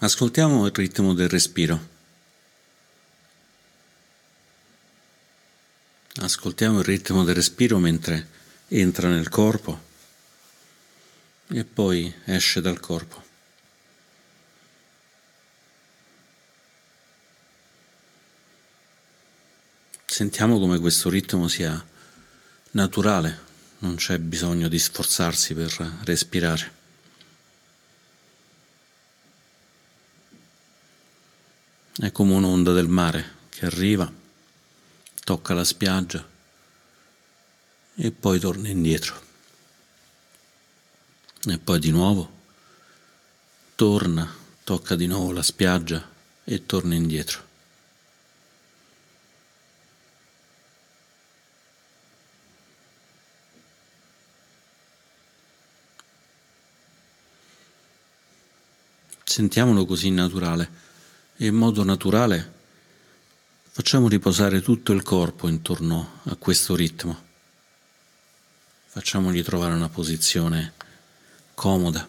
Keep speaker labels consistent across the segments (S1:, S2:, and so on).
S1: Ascoltiamo il ritmo del respiro. Ascoltiamo il ritmo del respiro mentre entra nel corpo e poi esce dal corpo. Sentiamo come questo ritmo sia naturale, non c'è bisogno di sforzarsi per respirare. È come un'onda del mare che arriva, tocca la spiaggia e poi torna indietro. E poi di nuovo torna, tocca di nuovo la spiaggia e torna indietro. Sentiamolo così naturale in modo naturale facciamo riposare tutto il corpo intorno a questo ritmo. Facciamogli trovare una posizione comoda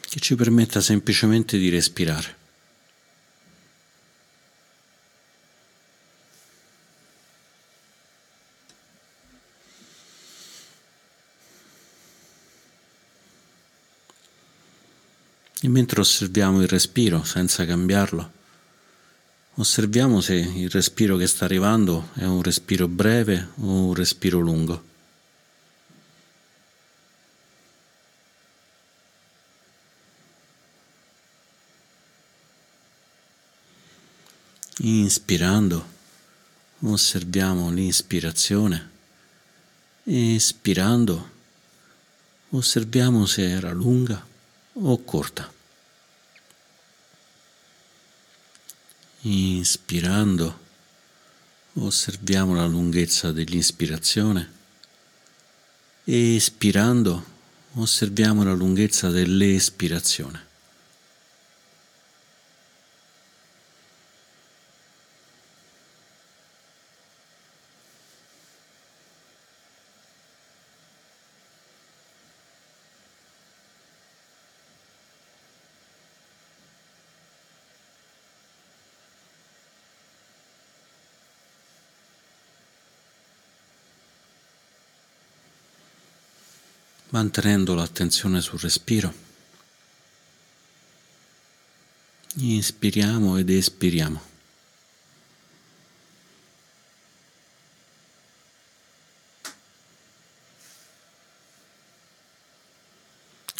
S1: che ci permetta semplicemente di respirare. E mentre osserviamo il respiro senza cambiarlo, osserviamo se il respiro che sta arrivando è un respiro breve o un respiro lungo. Inspirando, osserviamo l'inspirazione. Espirando, osserviamo se era lunga o corta. Inspirando osserviamo la lunghezza dell'inspirazione espirando osserviamo la lunghezza dell'espirazione. Mantenendo l'attenzione sul respiro. Inspiriamo ed espiriamo.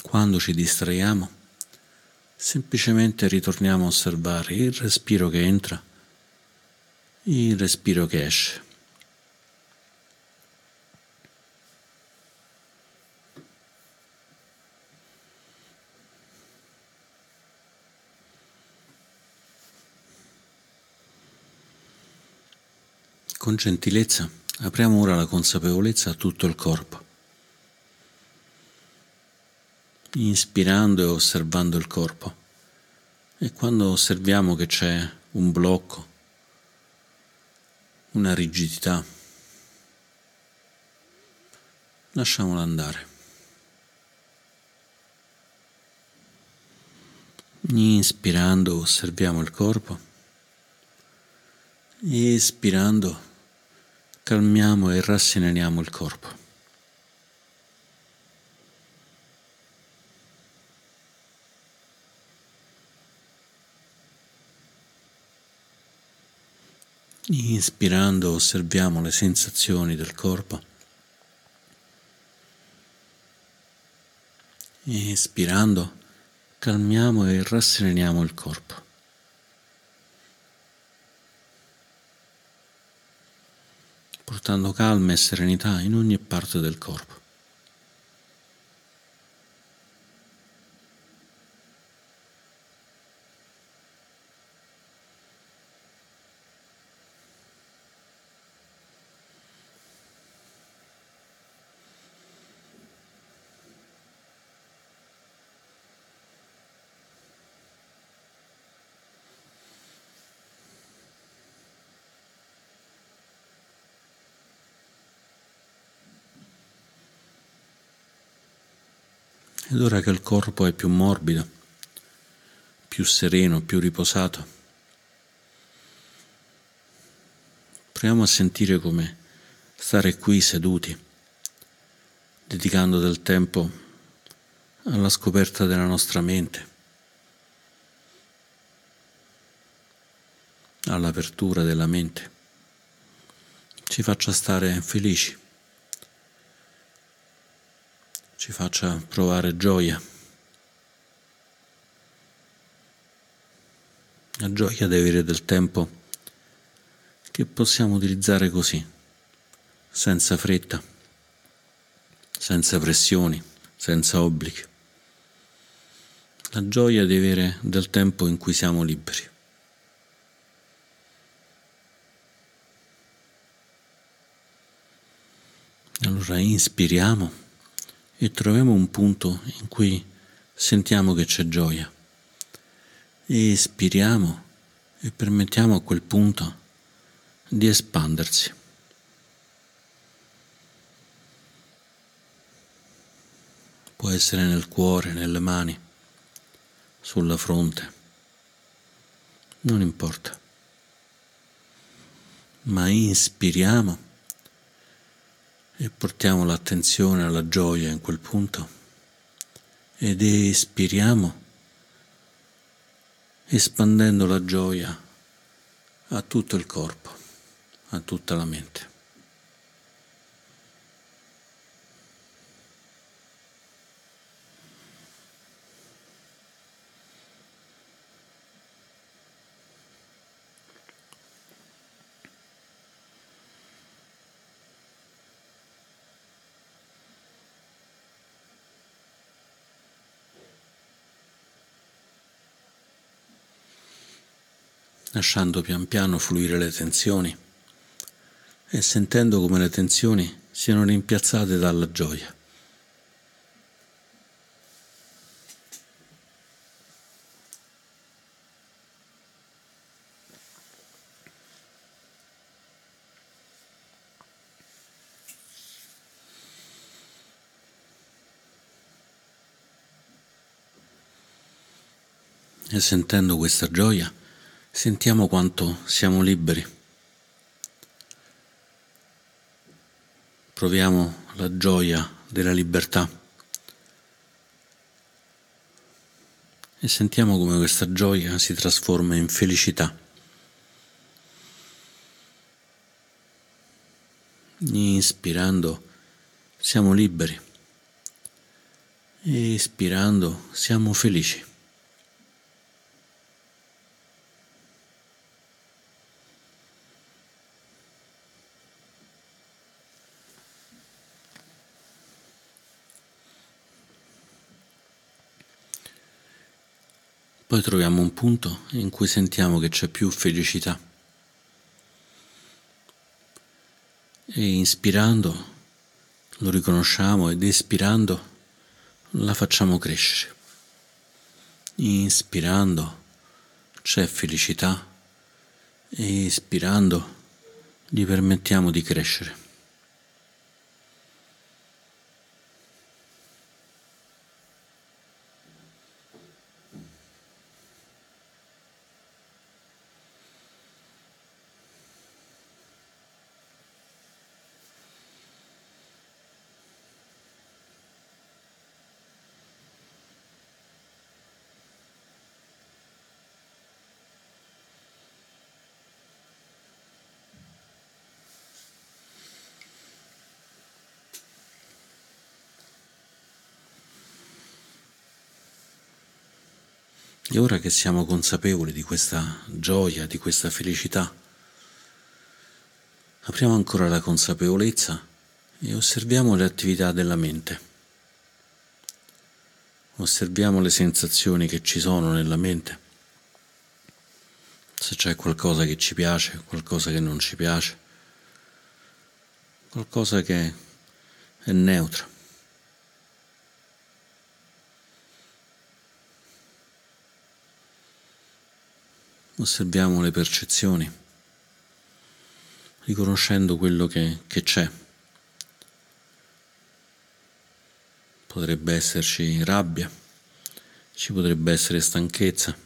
S1: Quando ci distraiamo, semplicemente ritorniamo a osservare il respiro che entra, il respiro che esce. Con gentilezza apriamo ora la consapevolezza a tutto il corpo, inspirando e osservando il corpo. E quando osserviamo che c'è un blocco, una rigidità, lasciamolo andare. Inspirando osserviamo il corpo, espirando calmiamo e rasseneniamo il corpo. Inspirando osserviamo le sensazioni del corpo. Espirando calmiamo e rasseneniamo il corpo. Portando calma e serenità in ogni parte del corpo. Ed ora che il corpo è più morbido, più sereno, più riposato. Proviamo a sentire come stare qui seduti, dedicando del tempo alla scoperta della nostra mente, all'apertura della mente, ci faccia stare felici, ci faccia provare gioia. La gioia di avere del tempo che possiamo utilizzare così, senza fretta, senza pressioni, senza obblighi. La gioia di avere del tempo in cui siamo liberi. Allora inspiriamo e troviamo un punto in cui sentiamo che c'è gioia. Espiriamo e permettiamo a quel punto di espandersi. Può essere nel cuore, nelle mani, sulla fronte, non importa. Ma inspiriamo e portiamo l'attenzione alla gioia in quel punto ed espiriamo espandendo la gioia a tutto il corpo, a tutta la mente. Lasciando pian piano fluire le tensioni e sentendo come le tensioni siano rimpiazzate dalla gioia. E sentendo questa gioia, sentiamo quanto siamo liberi. Proviamo la gioia della libertà e sentiamo come questa gioia si trasforma in felicità. Inspirando siamo liberi, espirando siamo felici. Poi troviamo un punto in cui sentiamo che c'è più felicità. E inspirando lo riconosciamo ed espirando la facciamo crescere. Inspirando c'è felicità e espirando gli permettiamo di crescere. E ora che siamo consapevoli di questa gioia, di questa felicità, apriamo ancora la consapevolezza e osserviamo le attività della mente. Osserviamo le sensazioni che ci sono nella mente. Se c'è qualcosa che ci piace, qualcosa che non ci piace, qualcosa che è neutro. osserviamo le percezioni, riconoscendo quello che, che c'è. Potrebbe esserci rabbia, ci potrebbe essere stanchezza,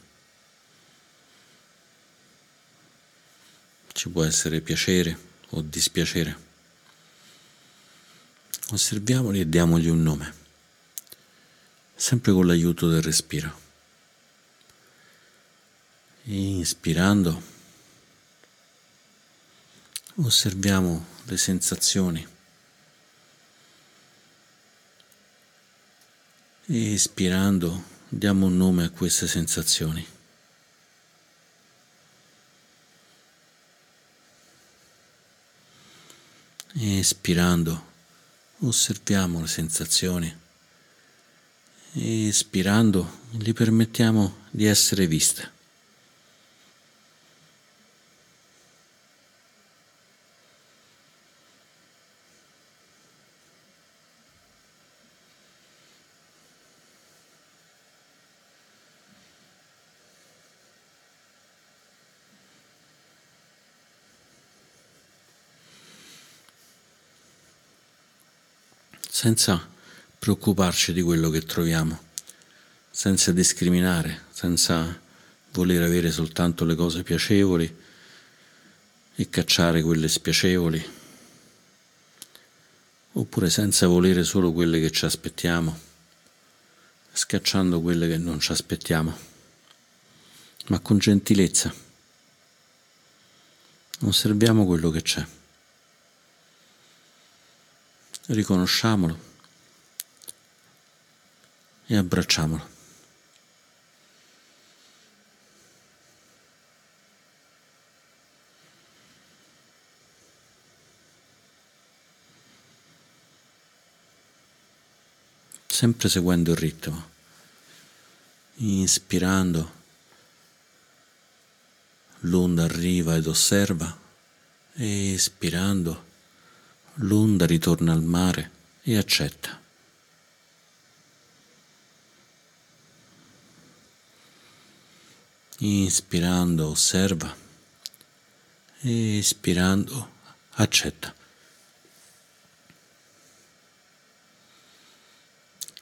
S1: ci può essere piacere o dispiacere. Osserviamoli e diamogli un nome, sempre con l'aiuto del respiro. Inspirando, osserviamo le sensazioni. Espirando, diamo un nome a queste sensazioni. Espirando, osserviamo le sensazioni. Espirando, gli permettiamo di essere viste. Senza preoccuparci di quello che troviamo, senza discriminare, senza voler avere soltanto le cose piacevoli e cacciare quelle spiacevoli, oppure senza volere solo quelle che ci aspettiamo, scacciando quelle che non ci aspettiamo, ma con gentilezza. Osserviamo quello che c'è riconosciamolo e abbracciamolo. Sempre seguendo il ritmo, inspirando, l'onda arriva ed osserva, e espirando l'onda ritorna al mare e accetta. Inspirando osserva, espirando accetta.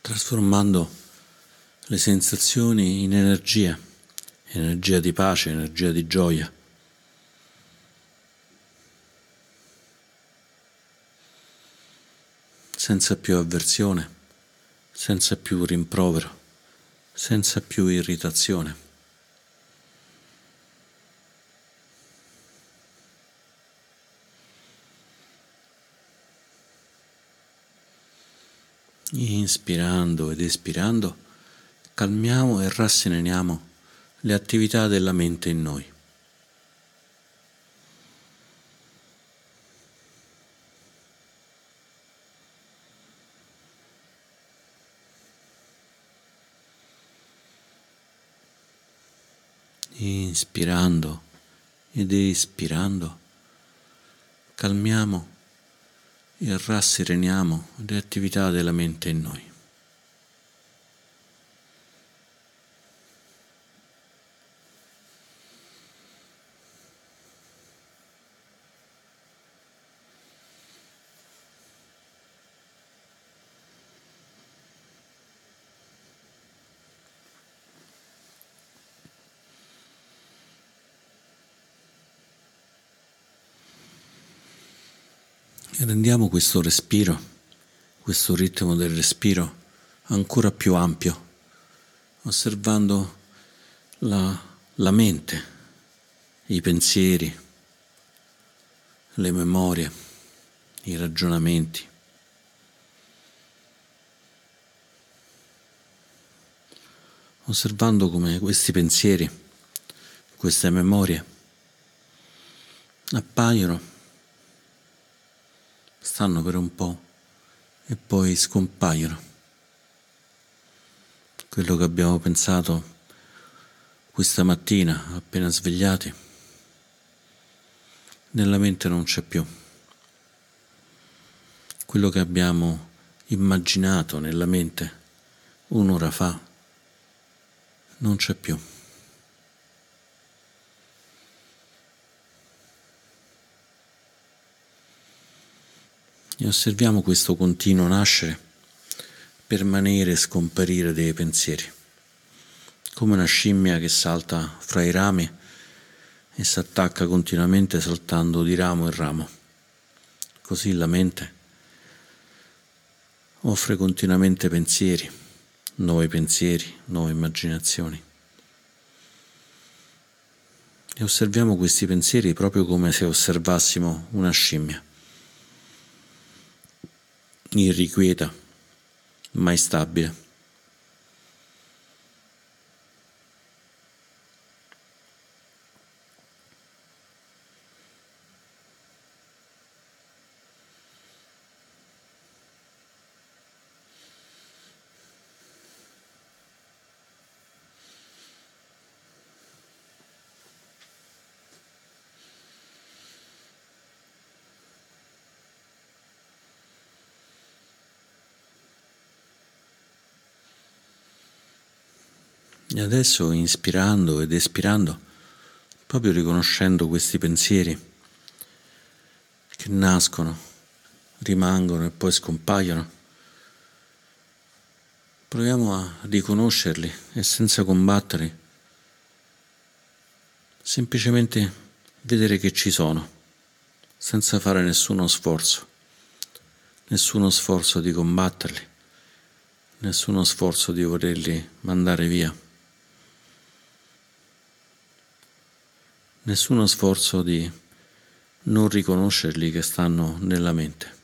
S1: Trasformando le sensazioni in energia, energia di pace, energia di gioia. Senza più avversione, senza più rimprovero, senza più irritazione. Inspirando ed espirando, calmiamo e rasseneniamo le attività della mente in noi. Inspirando ed espirando, calmiamo e rassereniamo le attività della mente in noi. Rendiamo questo respiro, questo ritmo del respiro ancora più ampio, osservando la, la mente, i pensieri, le memorie, i ragionamenti. Osservando come questi pensieri, queste memorie appaiono stanno per un po' e poi scompaiono. Quello che abbiamo pensato questa mattina, appena svegliati, nella mente non c'è più. Quello che abbiamo immaginato nella mente un'ora fa non c'è più. E osserviamo questo continuo nascere, permanere e scomparire dei pensieri, come una scimmia che salta fra i rami e si attacca continuamente saltando di ramo in ramo. Così la mente offre continuamente pensieri, nuovi pensieri, nuove immaginazioni. E osserviamo questi pensieri proprio come se osservassimo una scimmia, irrequieta, mai stabile. E adesso inspirando ed espirando, proprio riconoscendo questi pensieri che nascono, rimangono e poi scompaiono, proviamo a riconoscerli e senza combatterli, semplicemente vedere che ci sono, senza fare nessuno sforzo, nessuno sforzo di combatterli, nessuno sforzo di volerli mandare via. Nessuno sforzo di non riconoscerli che stanno nella mente.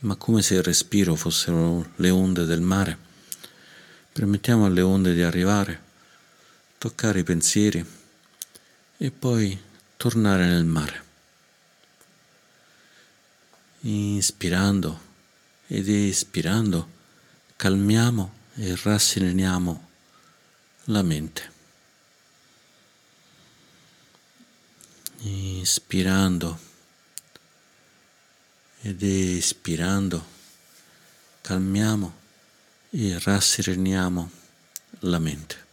S1: Ma come se il respiro fossero le onde del mare, permettiamo alle onde di arrivare, toccare i pensieri e poi tornare nel mare. Inspirando ed espirando calmiamo e rassereniamo la mente. Ispirando ed espirando calmiamo e rassereniamo la mente.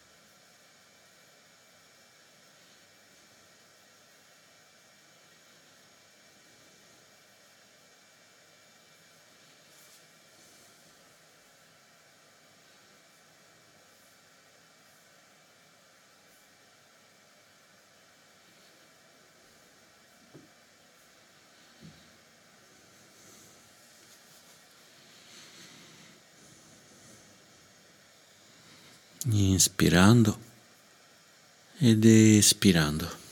S1: Inspirando ed espirando.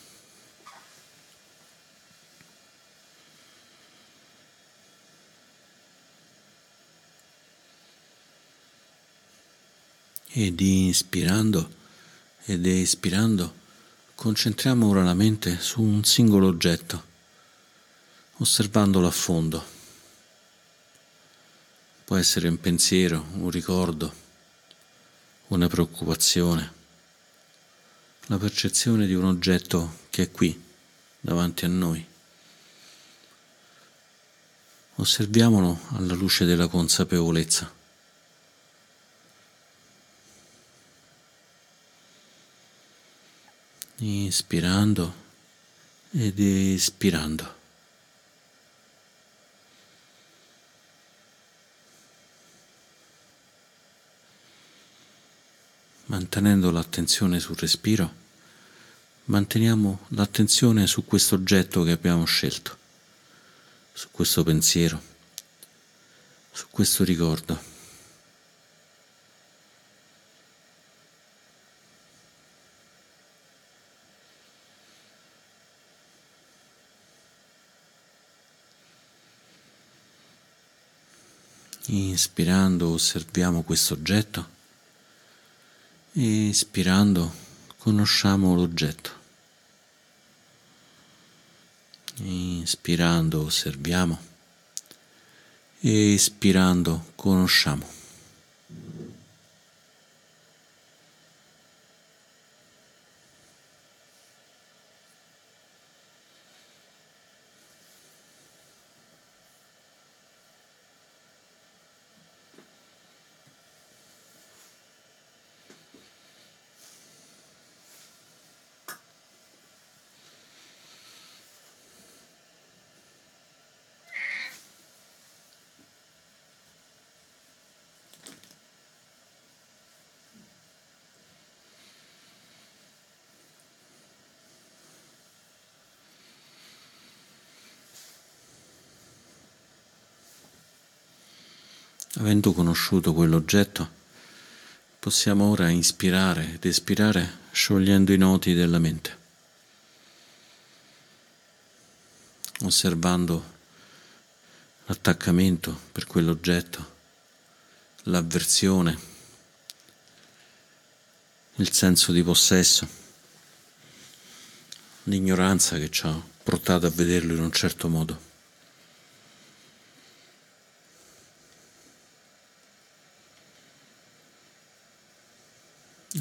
S1: Ed inspirando ed espirando concentriamo ora la mente su un singolo oggetto, osservandolo a fondo. Può essere un pensiero, un ricordo, una preoccupazione, la percezione di un oggetto che è qui, davanti a noi. Osserviamolo alla luce della consapevolezza. Inspirando ed espirando. Mantenendo l'attenzione sul respiro, manteniamo l'attenzione su questo oggetto che abbiamo scelto, su questo pensiero, su questo ricordo. Inspirando osserviamo questo oggetto Ispirando conosciamo l'oggetto. Inspirando osserviamo. Espirando conosciamo. Avendo conosciuto quell'oggetto, possiamo ora inspirare ed espirare sciogliendo i noti della mente, osservando l'attaccamento per quell'oggetto, l'avversione, il senso di possesso, l'ignoranza che ci ha portato a vederlo in un certo modo.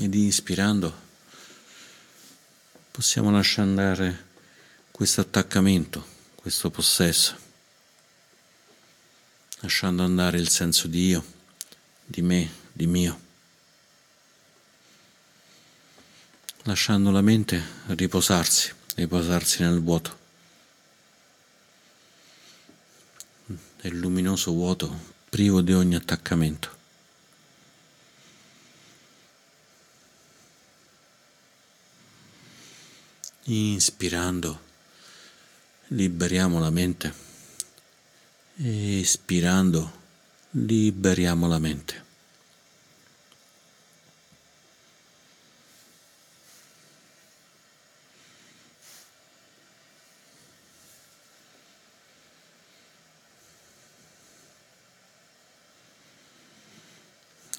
S1: Ed ispirando possiamo lasciare andare questo attaccamento, questo possesso, lasciando andare il senso di io, di me, di mio, lasciando la mente riposarsi, riposarsi nel vuoto, nel luminoso vuoto privo di ogni attaccamento. Inspirando, liberiamo la mente. Espirando, liberiamo la mente.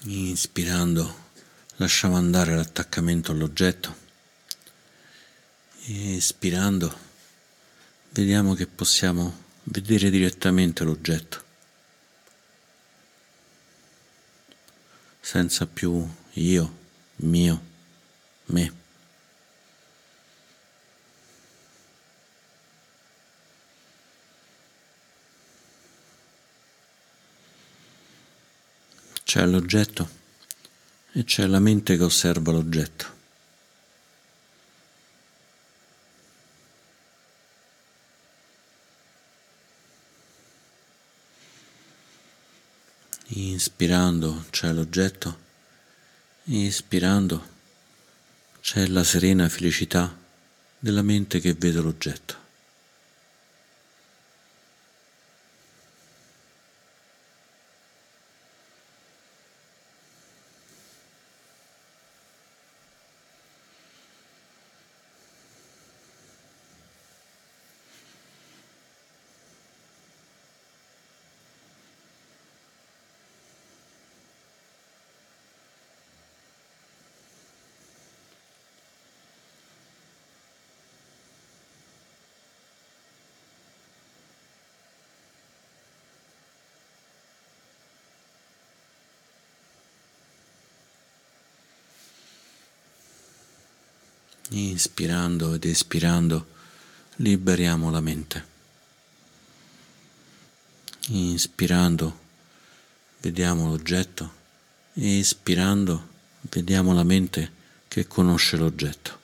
S1: Inspirando, lasciamo andare l'attaccamento all'oggetto espirando vediamo che possiamo vedere direttamente l'oggetto senza più io, mio, me. C'è l'oggetto e c'è la mente che osserva l'oggetto. Inspirando c'è l'oggetto, ispirando c'è la serena felicità della mente che vede l'oggetto. Inspirando ed espirando liberiamo la mente. Inspirando vediamo l'oggetto, espirando vediamo la mente che conosce l'oggetto.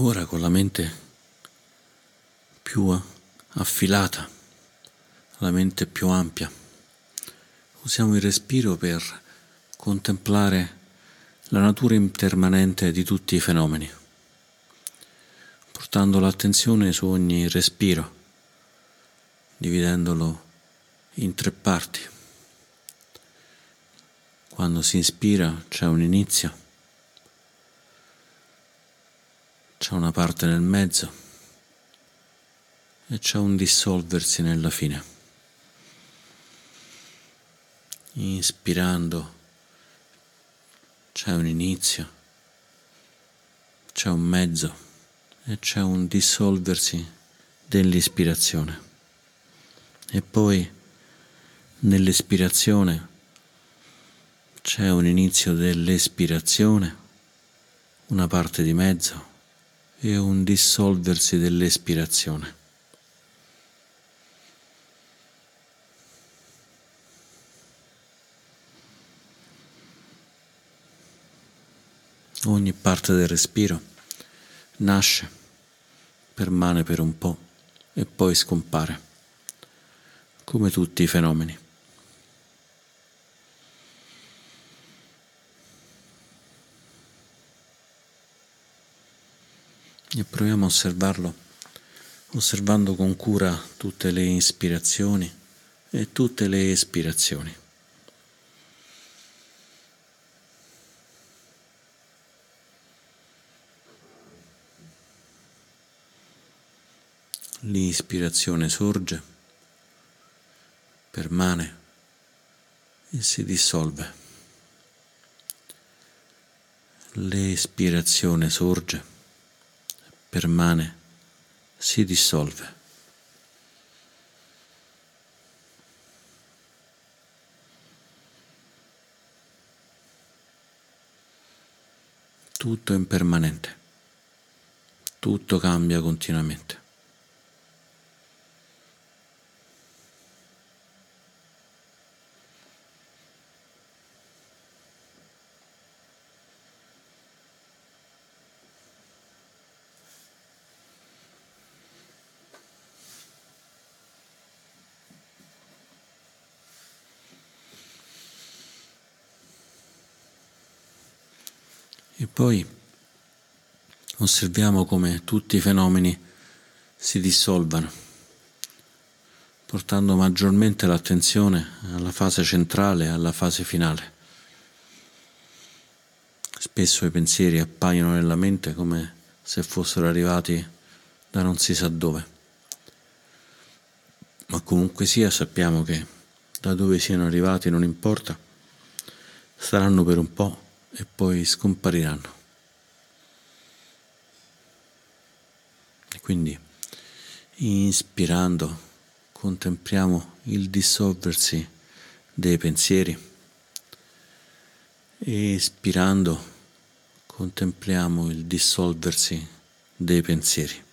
S1: Ora con la mente più affilata, la mente più ampia, usiamo il respiro per contemplare la natura impermanente di tutti i fenomeni, portando l'attenzione su ogni respiro, dividendolo in tre parti. Quando si inspira c'è un inizio, c'è una parte nel mezzo e c'è un dissolversi nella fine. Inspirando c'è un inizio, c'è un mezzo e c'è un dissolversi dell'ispirazione. E poi nell'espirazione c'è un inizio dell'espirazione, una parte di mezzo e un dissolversi dell'espirazione. Ogni parte del respiro nasce, permane per un po' e poi scompare, come tutti i fenomeni. E proviamo a osservarlo, osservando con cura tutte le ispirazioni e tutte le espirazioni. L'ispirazione sorge, permane e si dissolve. L'espirazione sorge, permane, si dissolve. Tutto è impermanente, tutto cambia continuamente. Poi osserviamo come tutti i fenomeni si dissolvano, portando maggiormente l'attenzione alla fase centrale, alla fase finale. Spesso i pensieri appaiono nella mente come se fossero arrivati da non si sa dove. Ma comunque sia sappiamo che da dove siano arrivati non importa, staranno per un po' e poi scompariranno. E quindi, inspirando, contempliamo il dissolversi dei pensieri, espirando, contempliamo il dissolversi dei pensieri.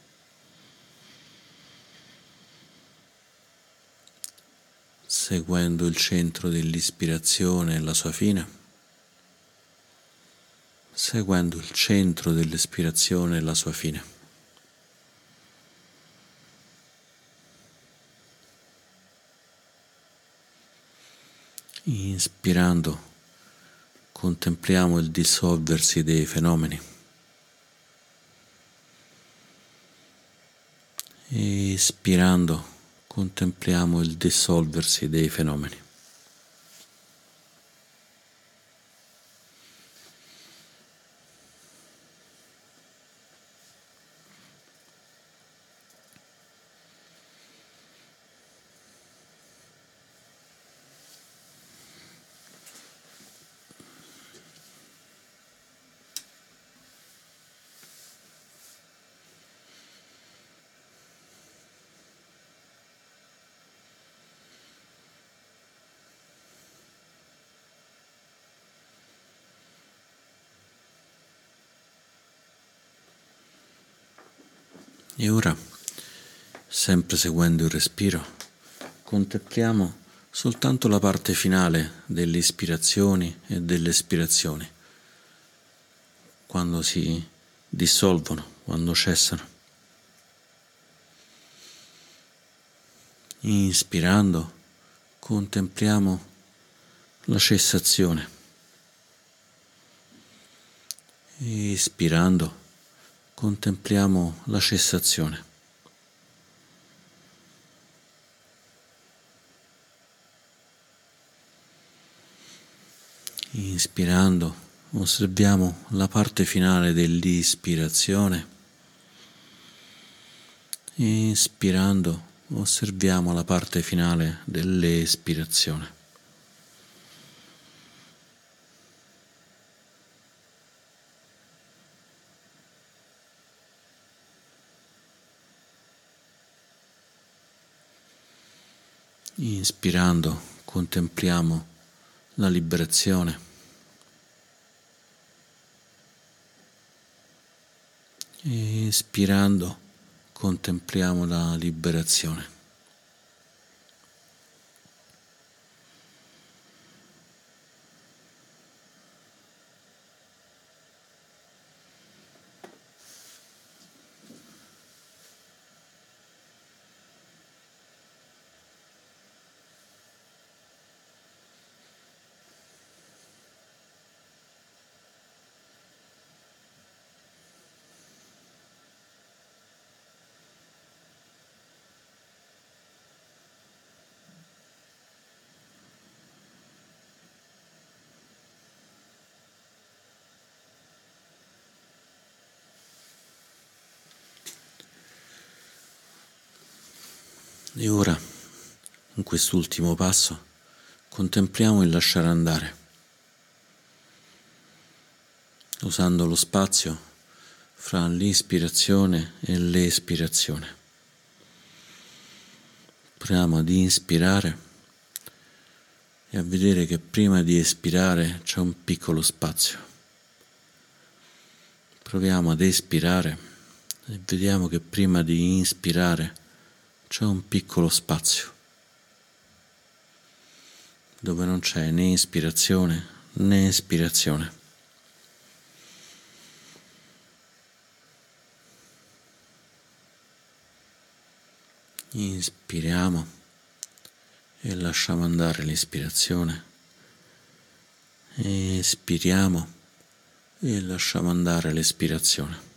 S1: seguendo il centro dell'ispirazione e la sua fine seguendo il centro dell'ispirazione e la sua fine. Inspirando, contempliamo il dissolversi dei fenomeni. Espirando, contempliamo il dissolversi dei fenomeni. E ora, sempre seguendo il respiro, contempliamo soltanto la parte finale delle ispirazioni e delle espirazioni, quando si dissolvono, quando cessano. Inspirando, contempliamo la cessazione. Espirando, contempliamo la cessazione. Inspirando osserviamo la parte finale dell'ispirazione. Inspirando osserviamo la parte finale dell'espirazione. Inspirando contempliamo la liberazione. Espirando contempliamo la liberazione. E ora, in quest'ultimo passo, contempliamo il lasciare andare, usando lo spazio fra l'ispirazione e l'espirazione. Proviamo ad inspirare e a vedere che prima di espirare c'è un piccolo spazio. Proviamo ad espirare e vediamo che prima di inspirare c'è un piccolo spazio dove non c'è né ispirazione né espirazione. Inspiriamo e lasciamo andare l'ispirazione. Espiriamo e lasciamo andare l'espirazione.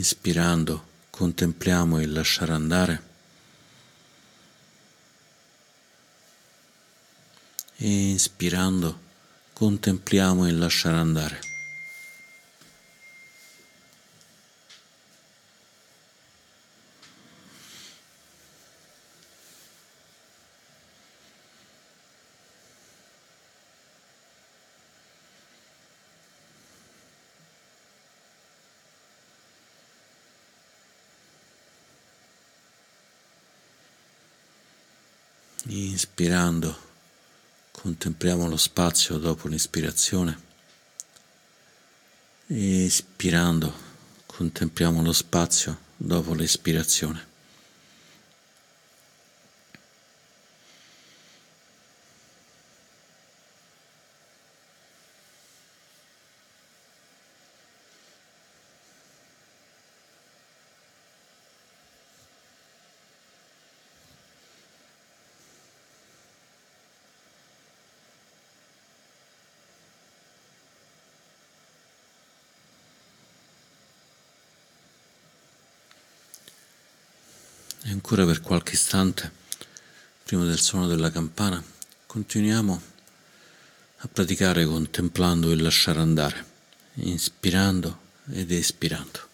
S1: Inspirando contempliamo il lasciare andare e inspirando contempliamo il lasciare andare. Inspirando, contempliamo lo spazio dopo l'ispirazione. Espirando, contempliamo lo spazio dopo l'espirazione. E ancora per qualche istante, prima del suono della campana, continuiamo a praticare contemplando il lasciare andare, inspirando ed espirando.